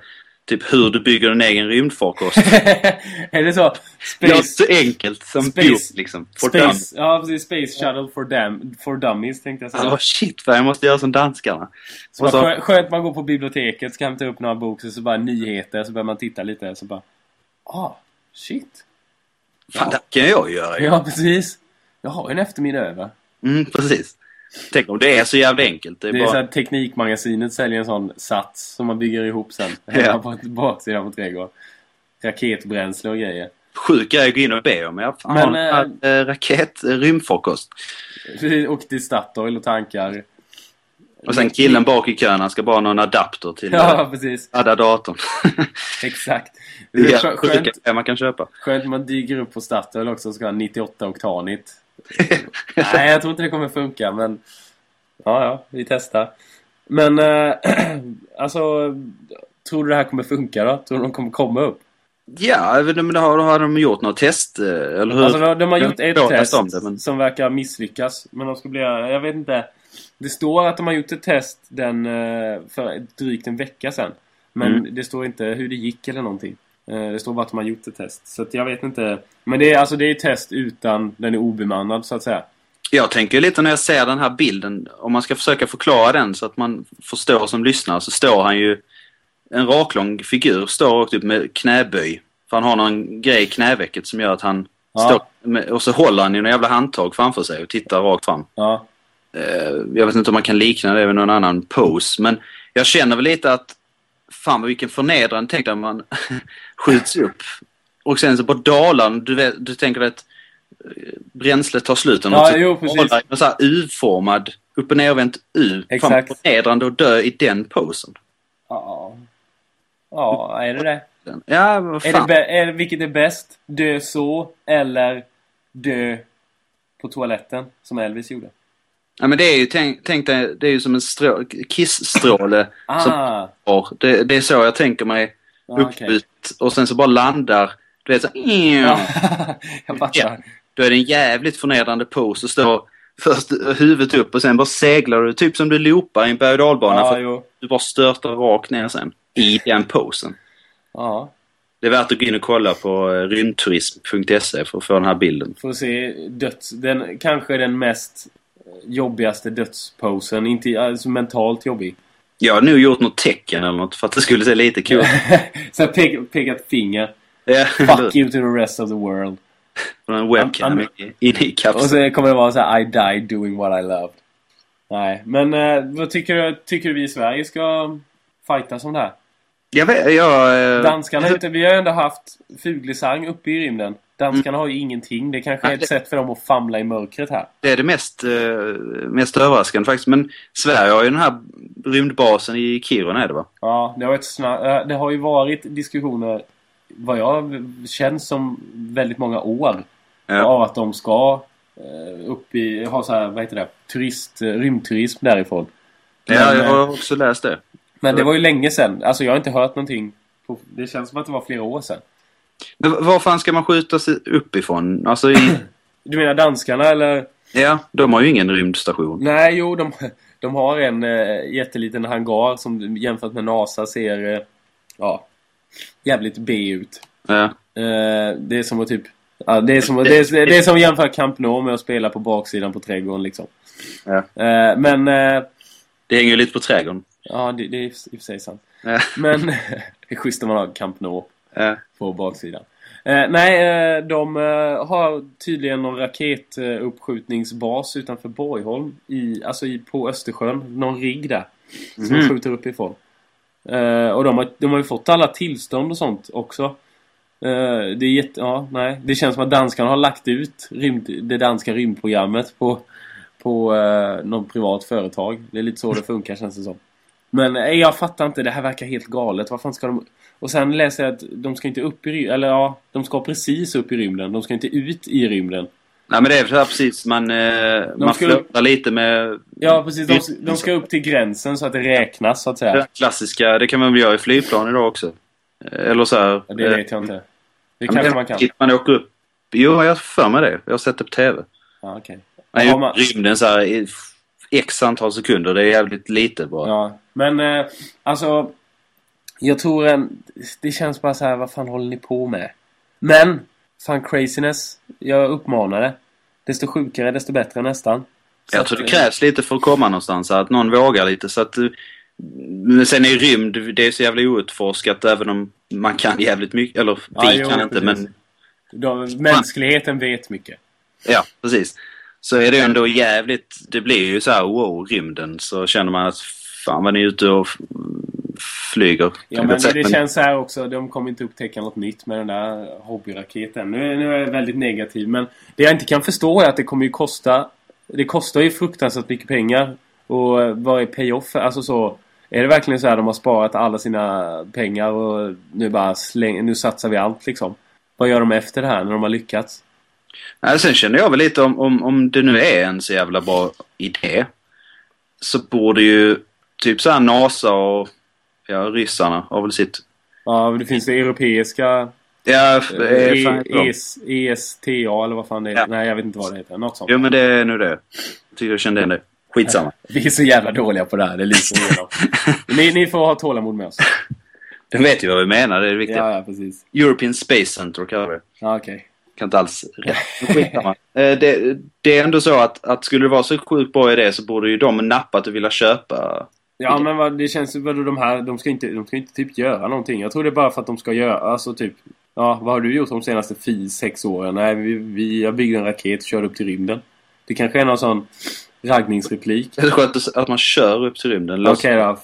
typ hur du bygger en egen rymdfarkost. <laughs> är det så? Ja, Space... så enkelt som Space- bok liksom. For dummies. Space, ja precis. Space Shuttle for, dam, for Dummies tänkte jag säga. Alltså shit vad jag måste göra som danskarna. så och så- skönt man går på biblioteket, ska hämta upp några böcker, så bara nyheter, så börjar man titta lite, så bara... Ah, shit. Fan, det kan jag göra ju. Ja, precis. Jag har en eftermiddag över. Mm, precis. Tänk om det är så jävla enkelt. Det är Det är bara... så att Teknikmagasinet säljer en sån sats som man bygger ihop sen. <laughs> Ja. På baksidan på trädgården. Raketbränsle och grejer. Sjuk grej att gå in och be om. Jag fan, Men, äh, raket, äh, rymdfarkost. <laughs> Och till Statoil och tankar. Och sen killen bak i kön, han ska bara ha någon adapter till Ja, ja. precis. adda datorn. <laughs> Exakt. Det är sjuka skönt, man kan köpa. skönt man dyker upp på Statoil också och ska ha 98 oktanigt. <laughs> Nej, jag tror inte det kommer funka, men... Ja, ja, vi testar. Men, äh, <clears throat> alltså... Tror du det här kommer funka då? Tror du de kommer komma upp? Ja, men har, har de gjort något test, eh, eller hur? Alltså, de, har gjort ett test det, men- som verkar misslyckas. Men de ska bli... Jag vet inte. Det står att de har gjort ett test den, eh, för drygt en vecka sedan. Men Mm. det står inte hur det gick eller någonting. Eh, Det står bara att de har gjort ett test. Så jag vet inte. Men det är alltså det är test utan den är obemannad så att säga. Jag tänker lite när jag ser den här bilden, om man ska försöka förklara den så att man förstår som lyssnar, så står han ju... En raklång figur står rakt upp med knäböj. För han har någon grej i knävecket som gör att han Ja. står... Med, och så håller han i någon jävla handtag framför sig och tittar rakt fram. Ja. Eh, jag vet inte om man kan likna det vid någon annan pose, men jag känner väl lite att fan vilken förnedrande tänk när man <laughs> skjuts upp och sen så på dalan, du, vet, du tänker att eh, bränslet tar slut och Ja, jo, precis. dalar en så här U-formad, upp och nervänt U. Exakt. Fan förnedrande att dö i den posen. Ja. Ja, är det det? Ja, vad Är fan. det, är det vilket är bäst? Dö så eller dö på toaletten som Elvis gjorde? Ja, men det är ju, tänk, tänk dig, det är ju som en strå, kissstråle <laughs> som Ah, har. Det, det är så jag tänker mig ah uppbytt och sen så bara landar, du vet så Ja, <laughs> jag fattar. Då är det en jävligt förnedrande pose och står först huvudet upp och sen bara seglar du, typ som du loopar i en berg Ja, för att jo. du bara störtar rakt ner sen. I den posen. Ja, Det är värt att gå in och kolla på eh, rymdturism.se för att få den här bilden. får se döds... Den, kanske den mest jobbigaste dödsposen. Inte alltså mentalt jobbig. Jag har nog gjort något tecken eller något för att det skulle se lite kul <laughs> Så pek, pekat finger. Fuck you to the rest of the world. Från en webcam i- inne i Och kapseln. så kommer det vara så här I died doing what I loved. Nej, men eh, vad tycker du, tycker du vi i Sverige ska fightas om det här? Jag vet, jag... eh, Danskarna inte, vi har ju ändå haft Fuglesang uppe i rymden. Danskarna har ju ingenting. Det kanske är ett sätt för dem att famla i mörkret här. Det är det mest, eh, mest överraskande faktiskt. Men Sverige har ju den här rymdbasen i Kiruna är det va? Ja, det har, varit sna- eh, det har ju varit diskussioner, vad jag känns som väldigt många år. Ja. Av att de ska eh, upp i, ha så här, vad heter det, turist, rymdturism därifrån. Ja, Men, jag eh, har också läst det. Men det var ju länge sedan. Alltså jag har inte hört någonting. På, det känns som att det var flera år sedan. Men var fan ska man skjuta sig uppifrån? Alltså i... <clears throat> Du menar danskarna eller? Ja, de har ju ingen rymdstation. Nej, jo, de, <laughs> de har en eh, jätteliten hangar som jämfört med NASA ser... Eh, ja, jävligt B ut. Ja. Eh, det är som att typ... Ja, det, är som, det, är, det är som att jämföra Camp Nou med att spela på baksidan på trädgården liksom. Ja. Eh, men... Eh, Det hänger ju lite på trädgården. ja, det, det är i och för sig sant. Ja. Men <laughs> <laughs> det är schysst om man har Camp Nou. På baksidan. Eh, nej, eh, de eh, har tydligen någon raketuppskjutningsbas utanför Borgholm. I, alltså i, på Östersjön. Någon rigg där. Som de Mhm. skjuter upp ifrån. Eh, och de har, de har ju fått alla tillstånd och sånt också. Eh, det är jätte, ja, nej. Det känns som att danskarna har lagt ut rymd, det danska rymdprogrammet på, på eh, någon privat företag. Det är lite så det funkar känns det som. Men eh, jag fattar inte, det här verkar helt galet. Vad fan ska de... Och sen läser jag att de ska inte upp i rymden. Eller ja, de ska precis upp i rymden. De ska inte ut i rymden. Nej men det är så här precis, man, eh, man skulle- flörtar lite med Ja, precis. De, de ska upp till gränsen så att det räknas, så att säga. det klassiska, det kan man väl göra i flygplan idag också. Eh, Eller så här, Ja, det vet jag inte. Det eh, kanske man kan. Man åker upp. Jo, jag har för mig det. Jag har sett det på TV. Okej. Man Har är man- rymden så här i x antal sekunder. Det är jävligt lite bara. Ja, men eh, alltså... Jag tror en... Det känns bara så här, vad fan håller ni på med? Men! Fan craziness. Jag uppmanar det. Desto sjukare, desto bättre nästan. Så Jag tror det eh, krävs lite för att komma någonstans. Att någon vågar lite så att... Men sen är rymd, det är så jävla outforskat även om man kan jävligt mycket. Eller Ja, vi jo, kan inte precis. men... De, mänskligheten vet mycket. Ja, precis. Så är det ju ändå jävligt... Det blir ju så här wow, rymden. Så känner man att fan vad ni är ute och flyger. Ja, Jag men det, det känns så här också. De kommer inte upptäcka något nytt med den där hobbyraketen. Nu, nu är jag väldigt negativ. Men det jag inte kan förstå är att det kommer ju kosta... Det kostar ju fruktansvärt mycket pengar. Och eh, vad är payoff? Alltså så... Är det verkligen så här de har sparat alla sina pengar och nu bara släng, Nu satsar vi allt liksom. Vad gör de efter det här när de har lyckats? Nej, sen känner jag väl lite om, om, om det nu är en så jävla bra idé. Så borde ju typ så här NASA och ja, ryssarna har väl sitt... Ja, men det finns det europeiska... Ja, eh, fan? ES, ESTA eller vad fan det är. Ja. Nej, jag vet inte vad det heter. Något sånt. Jo men det är nu det. Jag tycker jag kände igen det. Skitsamma. <laughs> Vi är så jävla dåliga på det här. Det lyser igenom. <laughs> ni, ni får ha tålamod med oss. De vet ju vad vi menar, det är det viktiga. Ja, ja, precis. European Space Center kallar vi det. Ja, okej. Kan inte alls <laughs> Skitsamma. Eh, det, det är ändå så att, att skulle det vara så sjukt bra idé så borde ju de nappat och vilja köpa. Ja, men vad, det känns ju... Vadå, de här... De ska, inte, de ska inte typ göra någonting. Jag tror det är bara för att de ska göra... Alltså typ... Ja, vad har du gjort de senaste fy, sex åren? Nej, vi, vi, jag byggde en raket och körde upp till rymden. Det kanske är någon sån raggningsreplik. Det är skönt att- man kör upp till rymden. Okej då.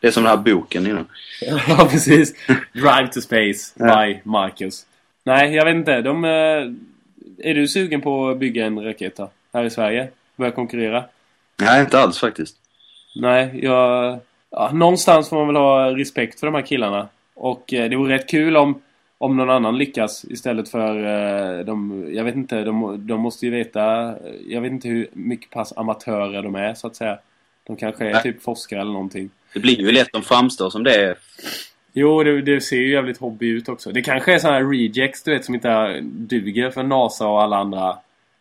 Det är som den här boken innan. <laughs> Ja, precis. <laughs> Drive to Space Ja. by Marcus. Nej, jag vet inte. De... eh, Är du sugen på att bygga en raket? Här i Sverige? Börja konkurrera? Nej, inte alls faktiskt. Nej, jag... Ja, någonstans får man väl ha respekt för de här killarna. Och eh, det vore rätt kul om, om någon annan lyckas istället för eh, de... Jag vet inte, de, de måste ju veta... Jag vet inte hur mycket pass amatörer de är, så att säga. De kanske är Nej. typ forskare eller någonting. Det blir ju lätt de framstår som det. Jo, det, det ser ju jävligt hobby ut också. Det kanske är sådana här rejects, du vet, som inte duger för NASA och alla andra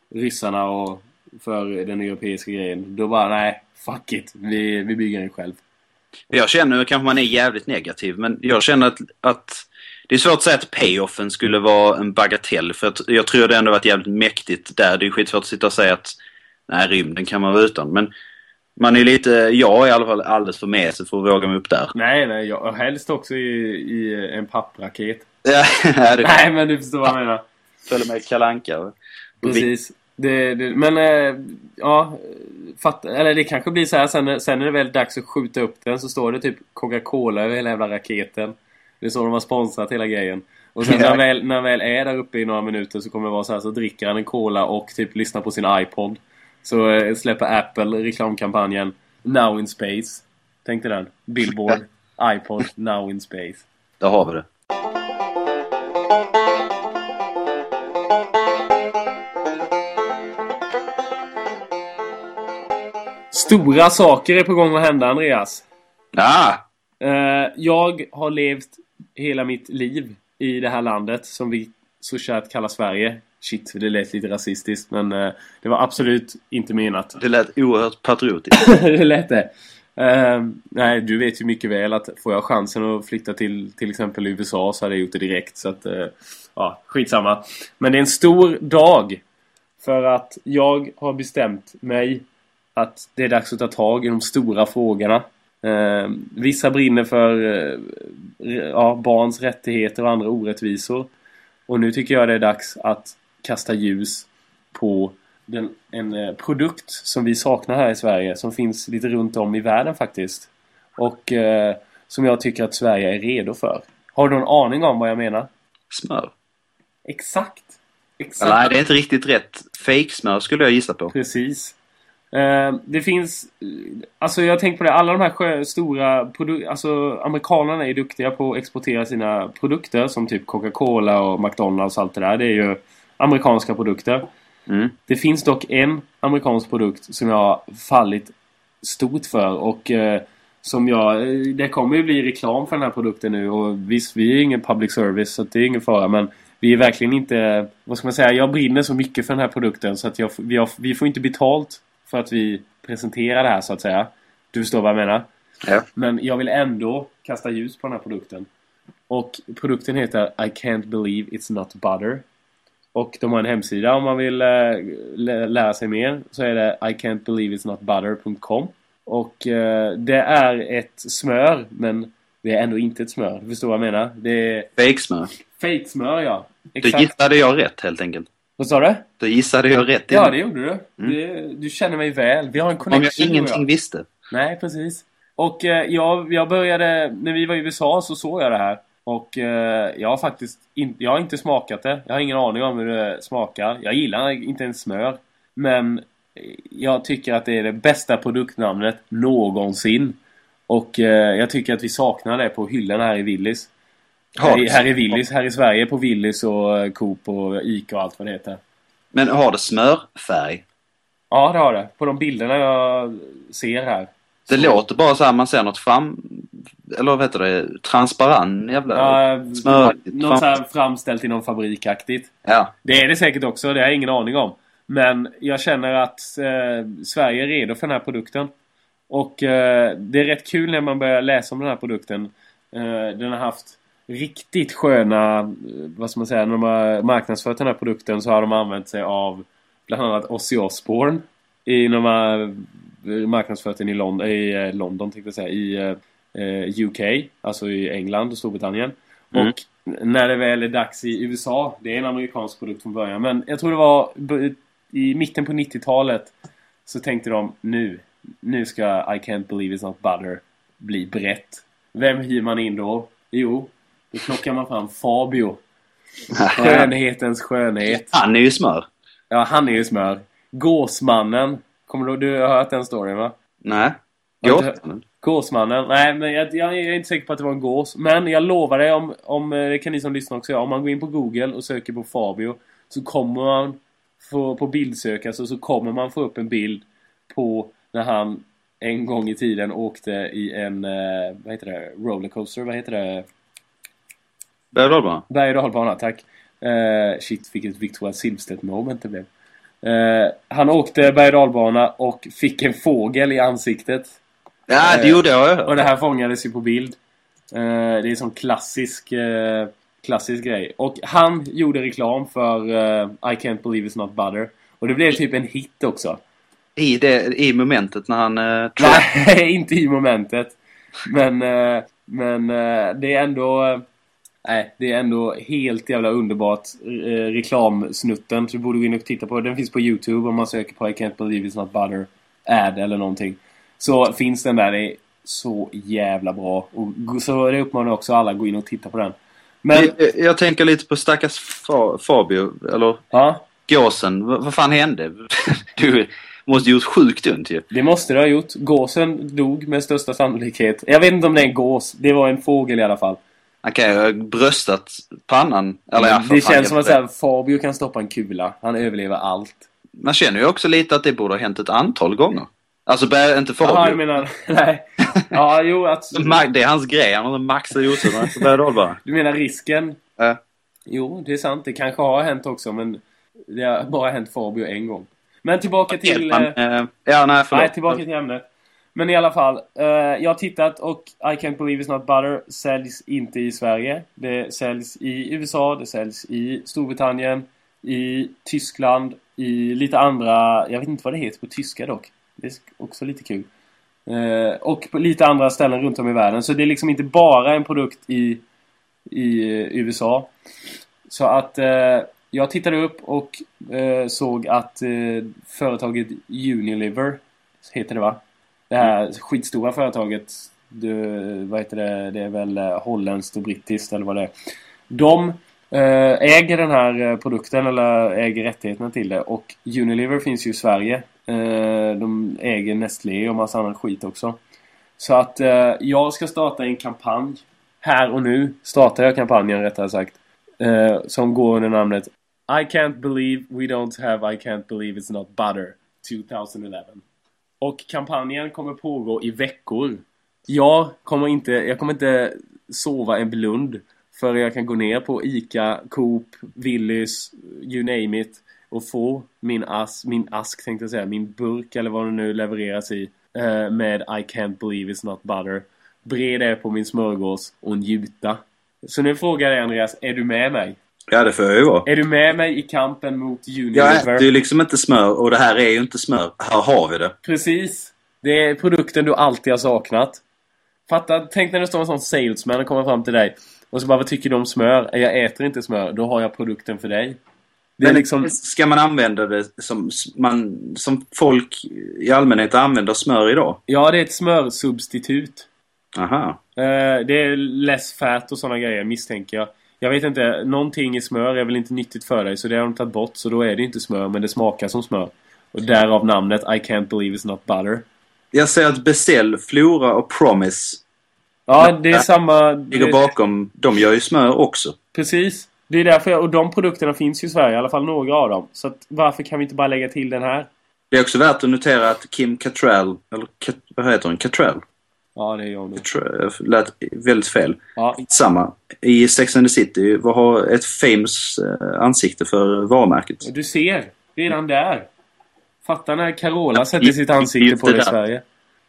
ryssarna och för den europeiska grejen. Då bara, nej, fuck it. Vi, vi bygger den själv. Jag känner, kanske man är jävligt negativ, men jag känner att, att det är svårt att säga att payoffen skulle vara en bagatell. För att jag tror det ändå varit jävligt mäktigt där. Det är skitsvårt att sitta och säga att nej, rymden kan man vara utan. Men man är lite, jag är i alla fall alldeles för mesig för att våga mig upp där. Nej, nej, jag, och helst också i, i en pappraket. <laughs> Det Nej, men du förstår vad jag menar. följer med kalanka. Precis. Det, det, men, eh, ja, fatt, eller det kanske blir så här sen, sen när det väl är dags att skjuta upp den så står det typ Coca-Cola över hela jävla raketen. Det är så de har sponsrat hela grejen. Och sen när han väl, när han väl är där uppe i några minuter så kommer det vara så här så dricker han en cola och typ lyssnar på sin iPod. Så eh, släpper Apple reklamkampanjen Now in Space. Tänk dig den. Billboard, <laughs> iPod, Now in Space. Där har vi det. Stora saker är på gång att hända Andreas. Ah! Jag har levt hela mitt liv i det här landet som vi så kärt kallar Sverige. Shit, det lät lite rasistiskt men eh, det var absolut inte menat. Det lät oerhört patriotiskt. <laughs> det lät det. Eh, nej, du vet ju mycket väl att får jag chansen att flytta till till exempel USA så hade jag gjort det direkt. Så att, ja, skitsamma. Men det är en stor dag. För att jag har bestämt mig att det är dags att ta tag i de stora frågorna. Eh, vissa brinner för eh, ja, barns rättigheter och andra orättvisor. Och nu tycker jag det är dags att kasta ljus på den, en eh, produkt som vi saknar här i Sverige. Som finns lite runt om i världen faktiskt. Och eh, som jag tycker att Sverige är redo för. Har du någon aning om vad jag menar? Smör. Exakt! Exakt! Nej, det är inte riktigt rätt. Fake-smör skulle jag gissa på. Precis. Eh, det finns... Alltså jag tänker på det. Alla de här stora produkterna... Alltså amerikanerna är duktiga på att exportera sina produkter. Som typ Coca-Cola och McDonalds och allt det där. Det är ju amerikanska produkter. Mm. Det finns dock en amerikansk produkt som jag har fallit stort för och eh, som jag... Det kommer ju bli reklam för den här produkten nu och visst, vi är ingen public service så det är ingen fara men vi är verkligen inte... Vad ska man säga? Jag brinner så mycket för den här produkten så att jag, vi, har, vi får inte betalt för att vi presenterar det här så att säga. Du förstår vad jag menar? Ja. Men jag vill ändå kasta ljus på den här produkten. Och produkten heter I can't believe it's not butter. Och de har en hemsida om man vill eh, lä- lära sig mer. Så är det I can't believe it's not butter.com. Och eh, det är ett smör men det är ändå inte ett smör. Du förstår vad jag menar? Det är Fake-smör. fake-smör ja. Då Exakt. gissade jag rätt helt enkelt. Vad sa du? Då gissade jag rätt. Ja, det gjorde du. Det, du känner mig väl. Vi har en Om connection jag du och ingenting visste. Nej, precis. Och eh, jag, jag började, när vi var i USA så såg jag det här. Och eh, jag har faktiskt in, jag har inte smakat det. Jag har ingen aning om hur det smakar. Jag gillar inte ens smör. Men eh, jag tycker att det är det bästa produktnamnet någonsin. Och eh, jag tycker att vi saknar det på hyllorna här i Willys. Här, här i Willys, här i Sverige på Willys och eh, Coop och Ica och allt vad det heter. Men har det smörfärg? Ja, det har det. På de bilderna jag ser här. Det Så- låter bara så här man ser något fram... Eller vad heter det? Transparent jävla... Ja, smöraktigt. något så här framställt i någon fabrikaktigt. Ja. Det är det säkert också, det har jag ingen aning om. Men jag känner att eh, Sverige är redo för den här produkten. Och eh, det är rätt kul när man börjar läsa om den här produkten. Eh, den har haft riktigt sköna, eh, vad ska man säga, när de har marknadsfört den här produkten så har de använt sig av bland annat Ozzy Osbourne. I, när de har eh, marknadsfört den i, Lond i eh, London, tänkte jag säga, i eh, UK, alltså i England och Storbritannien. Mm. Och när det väl är dags i USA, det är en amerikansk produkt från början, men jag tror det var i mitten på 90-talet så tänkte de nu, nu ska I can't believe it's not butter bli brett. Vem hyr man in då? Jo, då plockar man fram Fabio. Skönhetens skönhet. Han är ju smör. Ja, han är ju smör. Gåsmannen. Kommer du, du har hört den storyn va? Nej. Har du Gås. inte- Gåsmannen. Nej, men jag, jag är inte säker på att det var en gås. Men jag lovar dig, om, om, eh, det kan ni som lyssnar också göra. Om man går in på Google och söker på Fabio så kommer man få, på bildsöka så, så kommer man få upp en bild på när han en gång i tiden åkte i en, eh, vad heter det, rollercoaster, vad heter det? Berg och dalbana. Berg och dalbana, tack. Eh, shit, vilket Victoria Silvstedt moment det blev. Eh, han åkte berg och och fick en fågel i ansiktet. Ja, det Eh, gjorde jag. Och det här fångades ju på bild. Eh, det är en sån klassisk, klassisk grej. Och han gjorde reklam för I can't believe it's not butter. Och det blev typ en hit också. I, det, I momentet när han... Uh, Nej, <laughs> inte i momentet. Men, men det är ändå... Nej, det är ändå helt jävla underbart. Eh, reklamsnutten. Så du borde gå in och titta på den. Den finns på Youtube om man söker på I can't believe it's not butter. Ad eller någonting. Så finns den där. Det är så jävla bra. Och, så det uppmanar också alla att gå in och titta på den. Men, jag, jag tänker lite på stackars Fa- Fabio, eller ja. gåsen. V- vad fan hände? <laughs> Du måste gjort sjukt ont ju. Det måste det ha gjort. Gåsen dog med största sannolikhet. Jag vet inte om det är en gås. Det var en fågel i alla fall. Han kan ju ha bröstat pannan. Eller ja, för det känns som att så här, Fabio kan stoppa en kula. Han överlever allt. Man känner ju också lite att det borde ha hänt ett antal gånger. Alltså, inte Jaha, jag Fabio. menar... <laughs> Nej. Ja, jo. Ma- Det är hans grej. Han har maxat berg och dalbana. Du menar risken? Ja. Jo, det är sant. Det kanske har hänt också, men det har bara hänt Fabio en gång. Men tillbaka till... Man, eh, eh, ja, nej, förlåt. Nej, tillbaka till ämnet. Men i alla fall, eh, jag har tittat och I Can't Believe It's Not Butter säljs inte i Sverige. Det säljs i USA, det säljs i Storbritannien, i Tyskland, i lite andra... Jag vet inte vad det heter på tyska dock. Det är också lite kul. Eh, och på lite andra ställen runt om i världen. Så det är liksom inte bara en produkt i, i eh, USA. Så att eh, jag tittade upp och eh, såg att eh, företaget Unilever heter det va? Det här skitstora företaget. Det, vad heter det? Det är väl eh, holländskt och brittiskt eller vad det är. De eh, äger den här eh, produkten eller äger rättigheterna till det. Och Unilever finns ju i Sverige. De äger Nestlé och massa annan skit också. Så att jag ska starta en kampanj. Här och nu startar jag kampanjen rättare sagt. Som går under namnet I can't believe we don't have I can't believe it's not butter 2011. Och kampanjen kommer pågå i veckor. Jag kommer inte, jag kommer inte sova en blund för jag kan gå ner på ICA, Coop, Willys, you name it och få min, ask, min ask tänkte jag säga, min burk eller vad det nu levereras i eh, med I can't believe it's not butter. Bre det på min smörgås och njuta. Så nu frågar jag dig Andreas, är du med mig? Ja, det får jag ju vara. Är du med mig i kampen mot Jag Unilever? äter ju liksom inte smör och det här är ju inte smör. Här har vi det. Precis. Det är produkten du alltid har saknat. Fatta, tänk när det står en sån salesman och kommer fram till dig. Och så bara, vad tycker du om smör? Jag äter inte smör. Då har jag produkten för dig. Det är Men liksom... ska man använda det som, man, som folk i allmänhet använder smör idag? Ja, det är ett smörsubstitut. Aha. Eh, det är less fat och sådana grejer misstänker jag. Jag vet inte, någonting i smör är väl inte nyttigt för dig så det har de tagit bort så då är det inte smör men det smakar som smör. Och därav namnet I can't believe it's not butter. Jag ser att Bestell, Flora och Promise Ja, det är samma... ligger bakom. De gör ju smör också. Precis. Det är därför jag, och de produkterna finns ju i Sverige, i alla fall några av dem. Så att, varför kan vi inte bara lägga till den här? Det är också värt att notera att Kim Cattrall, eller vad heter hon? Cattrall? Ja, det är jag nog. Cattrall lät väldigt fel. Ja, Samma. I Sex and the City vad har ett famous eh, ansikte för varumärket. du ser. Redan där. Fatta när Carola sätter sitt ansikte på det i. Sverige.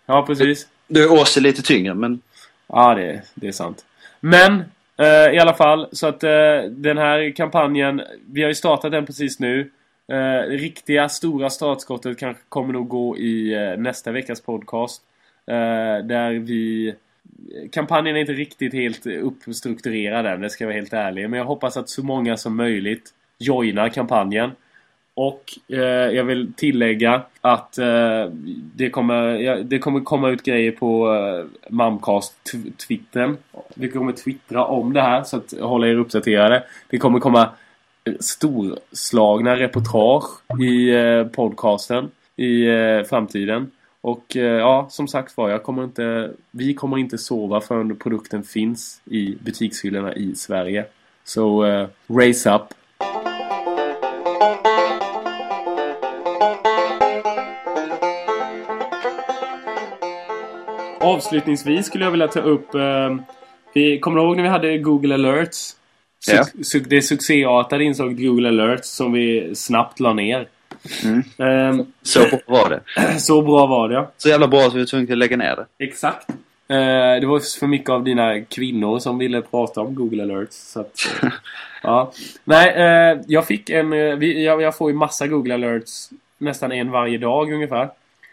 Ja, precis. Du är Åse lite tyngre men... Ja, det, det är sant. Men eh, i alla fall, så att eh, den här kampanjen, vi har ju startat den precis nu. Eh, riktiga stora startskottet kanske kommer nog gå i eh, nästa veckas podcast. Eh, där vi... Kampanjen är inte riktigt helt uppstrukturerad än, det ska jag vara helt ärlig. Men jag hoppas att så många som möjligt joinar kampanjen. Och eh, jag vill tillägga att eh, det, kommer, ja, det kommer komma ut grejer på eh, Mamcast-twittern. Vi kommer twittra om det här så att hålla er uppdaterade. Det kommer komma eh, storslagna reportage i eh, podcasten i eh, framtiden. Och eh, ja, som sagt var, jag kommer inte, vi kommer inte sova förrän produkten finns i butikshyllorna i Sverige. Så eh, raise up! Avslutningsvis skulle jag vilja ta upp... Eh, vi, kommer ihåg när vi hade Google Alerts? Su- Ja. su- det succéartade inslaget Google Alerts som vi snabbt la ner. Mm. Eh, Så bra var det. <clears throat> så bra var det, ja. Så jävla bra att vi var tvungna att lägga ner det. Exakt. Eh, det var för mycket av dina kvinnor som ville prata om Google Alerts. Så att, eh, <laughs> ja. Nej, eh, jag fick en... Eh, vi, jag, jag får ju massa Google Alerts nästan en varje dag ungefär.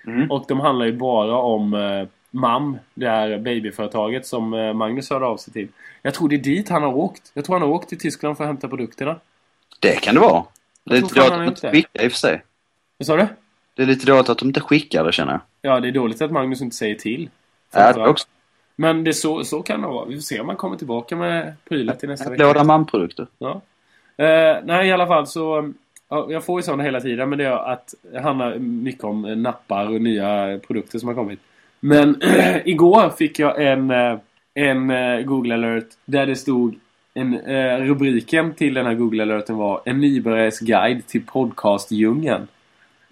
Mm. Och de handlar ju bara om eh, MAM, det här babyföretaget som eh, Magnus hörde av sig till. Jag tror det är dit han har åkt. Jag tror han har åkt till Tyskland för att hämta produkterna. Det kan det vara. Det är lite dåligt att de inte skickar i och för sig. Vad sa du? Det är lite dåligt att de inte skickar det känner jag. Ja, det är dåligt att Magnus inte säger till. Ja, det också. Men det så, så kan det vara. Vi får se om han kommer tillbaka med prylar till nästa vecka. låda manprodukter. Ja. Eh, nej, i alla fall så... Ja, jag får ju sådana hela tiden, men det är att det handlar mycket om nappar och nya produkter som har kommit. Men <clears throat> igår fick jag en, eh, en eh, Google alert där det stod en, eh, rubriken till den här Google alerten var En nybörjares guide till podcastdjungeln.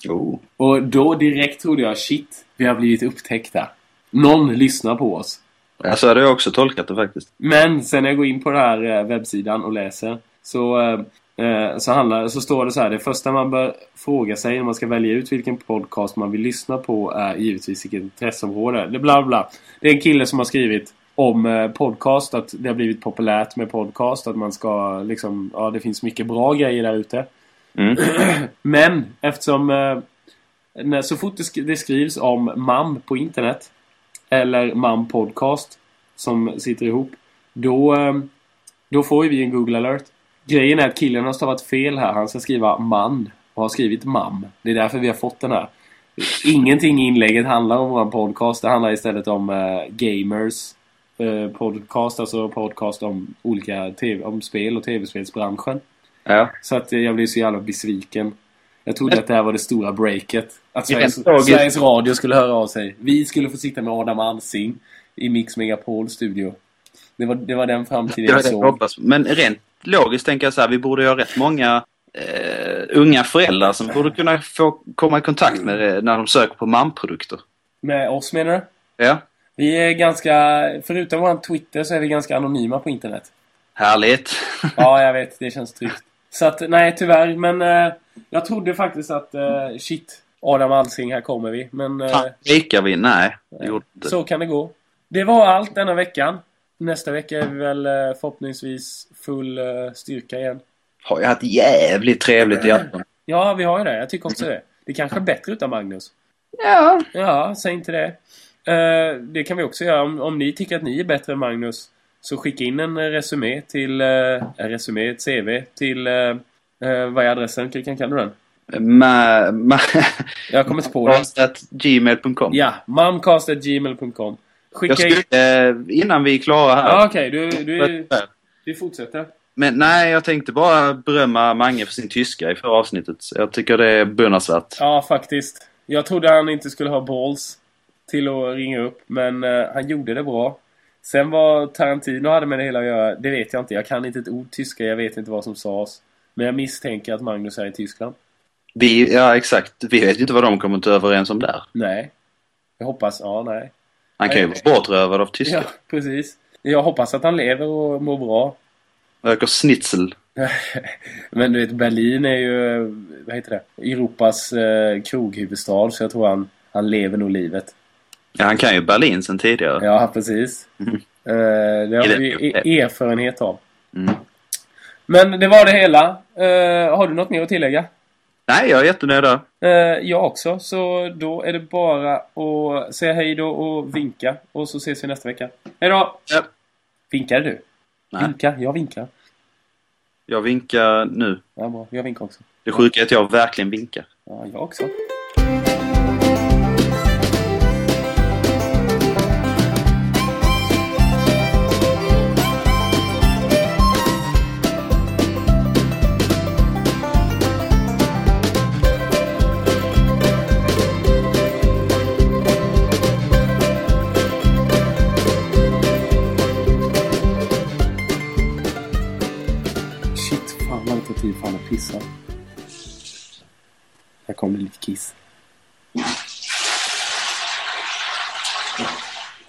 Oh. Och då direkt trodde jag shit, vi har blivit upptäckta. Någon lyssnar på oss. Ja, så hade jag också tolkat det faktiskt. Men sen när jag går in på den här eh, webbsidan och läser så eh, Eh, så, handlar, så står det så här. Det första man bör fråga sig när man ska välja ut vilken podcast man vill lyssna på är givetvis vilket intresseområde. Det, bla bla. det är en kille som har skrivit om eh, podcast. Att det har blivit populärt med podcast. Att man ska liksom... Ja, det finns mycket bra grejer där ute. Mm. <clears throat> Men eftersom... Eh, när, så fort det, sk det skrivs om MAM på internet. Eller MAM podcast. Som sitter ihop. Då, eh, då får vi en Google alert. Grejen är att killen har stavat fel här. Han ska skriva man och har skrivit mam. Det är därför vi har fått den här. Ingenting i inlägget handlar om vår podcast. Det handlar istället om gamers uh, podcast. Alltså podcast om olika TV, om spel och tv-spelsbranschen. Ja. Så att jag blev så jävla besviken. Jag trodde att det här var det stora breaket. Att Sveriges, Sveriges Radio skulle höra av sig. Vi skulle få sitta med Adam Alsing i Mix Megapol studio. Det var, det var den framtiden jag såg. hoppas. Men rent logiskt tänker jag så här, vi borde ju ha rätt många eh, unga föräldrar som borde kunna få komma i kontakt med det när de söker på mamprodukter. Med oss menar du? Ja, Vi är ganska, förutom vår Twitter så är vi ganska anonyma på internet. härligt. <laughs> Ja, jag vet. Det känns tryggt. Så att, nej tyvärr. Men eh, jag trodde faktiskt att, eh, shit, Adam Alsing, här kommer vi. Men eh, Fan, vi? Nej, inte. så kan det gå. Det var allt denna veckan. Nästa vecka är vi väl eh, förhoppningsvis full eh, styrka igen. Har jag haft jävligt trevligt i afton. Ja, vi har ju det. Jag tycker också det. Det kanske är bättre utan Magnus. Ja. Ja, säg inte det. Eh, det kan vi också göra. Om, om ni tycker att ni är bättre än Magnus så skicka in en eh, resumé till... En resumé, ett CV till... Uh, vad är adressen? Kan, kan du den? Ma, ma, Jag kommer inte på den. at gmail.com. Ja, mamcast.gmail.com Skicka Jag in... skulle, eh, innan vi är klara här. Ja, okej. Du, du, du fortsätter. Men nej, jag tänkte bara berömma Mange för sin tyska i förra avsnittet. Jag tycker det är beundransvärt. Ja, faktiskt. Jag trodde han inte skulle ha balls till att ringa upp, men eh, han gjorde det bra. Sen vad Tarantino hade med det hela att göra, det vet jag inte. Jag kan inte ett ord tyska, jag vet inte vad som sades. Men jag misstänker att Magnus är i Tyskland. Vi, ja exakt. Vi vet inte vad de kommer inte överens om där. Nej. Jag hoppas, ja, nej. Han kan ju vara bortrövad av tyska. Ja, precis. Jag hoppas att han lever och mår bra. Röker schnitzel. <laughs> Men du vet, Berlin är ju, vad heter det, Europas eh, kroghuvudstad. Så jag tror han, han lever nog livet. Ja, han kan ju Berlin sen tidigare. Ja, precis. Mhm. Eh, det har vi e- erfarenhet av. Mm. Men det var det hela. Eh, har du något mer att tillägga? Nej, jag är jättenöjd där. Eh, jag också. Så då är det bara att säga hej då och vinka. Och så ses vi nästa vecka. Hej då! Ja. Vinkar du? Nej. Vinka? Jag vinkar. Jag vinkar nu. Ja, bra. Jag vinkar också. Det sjuka är att jag verkligen vinkar. Ja, jag också. Här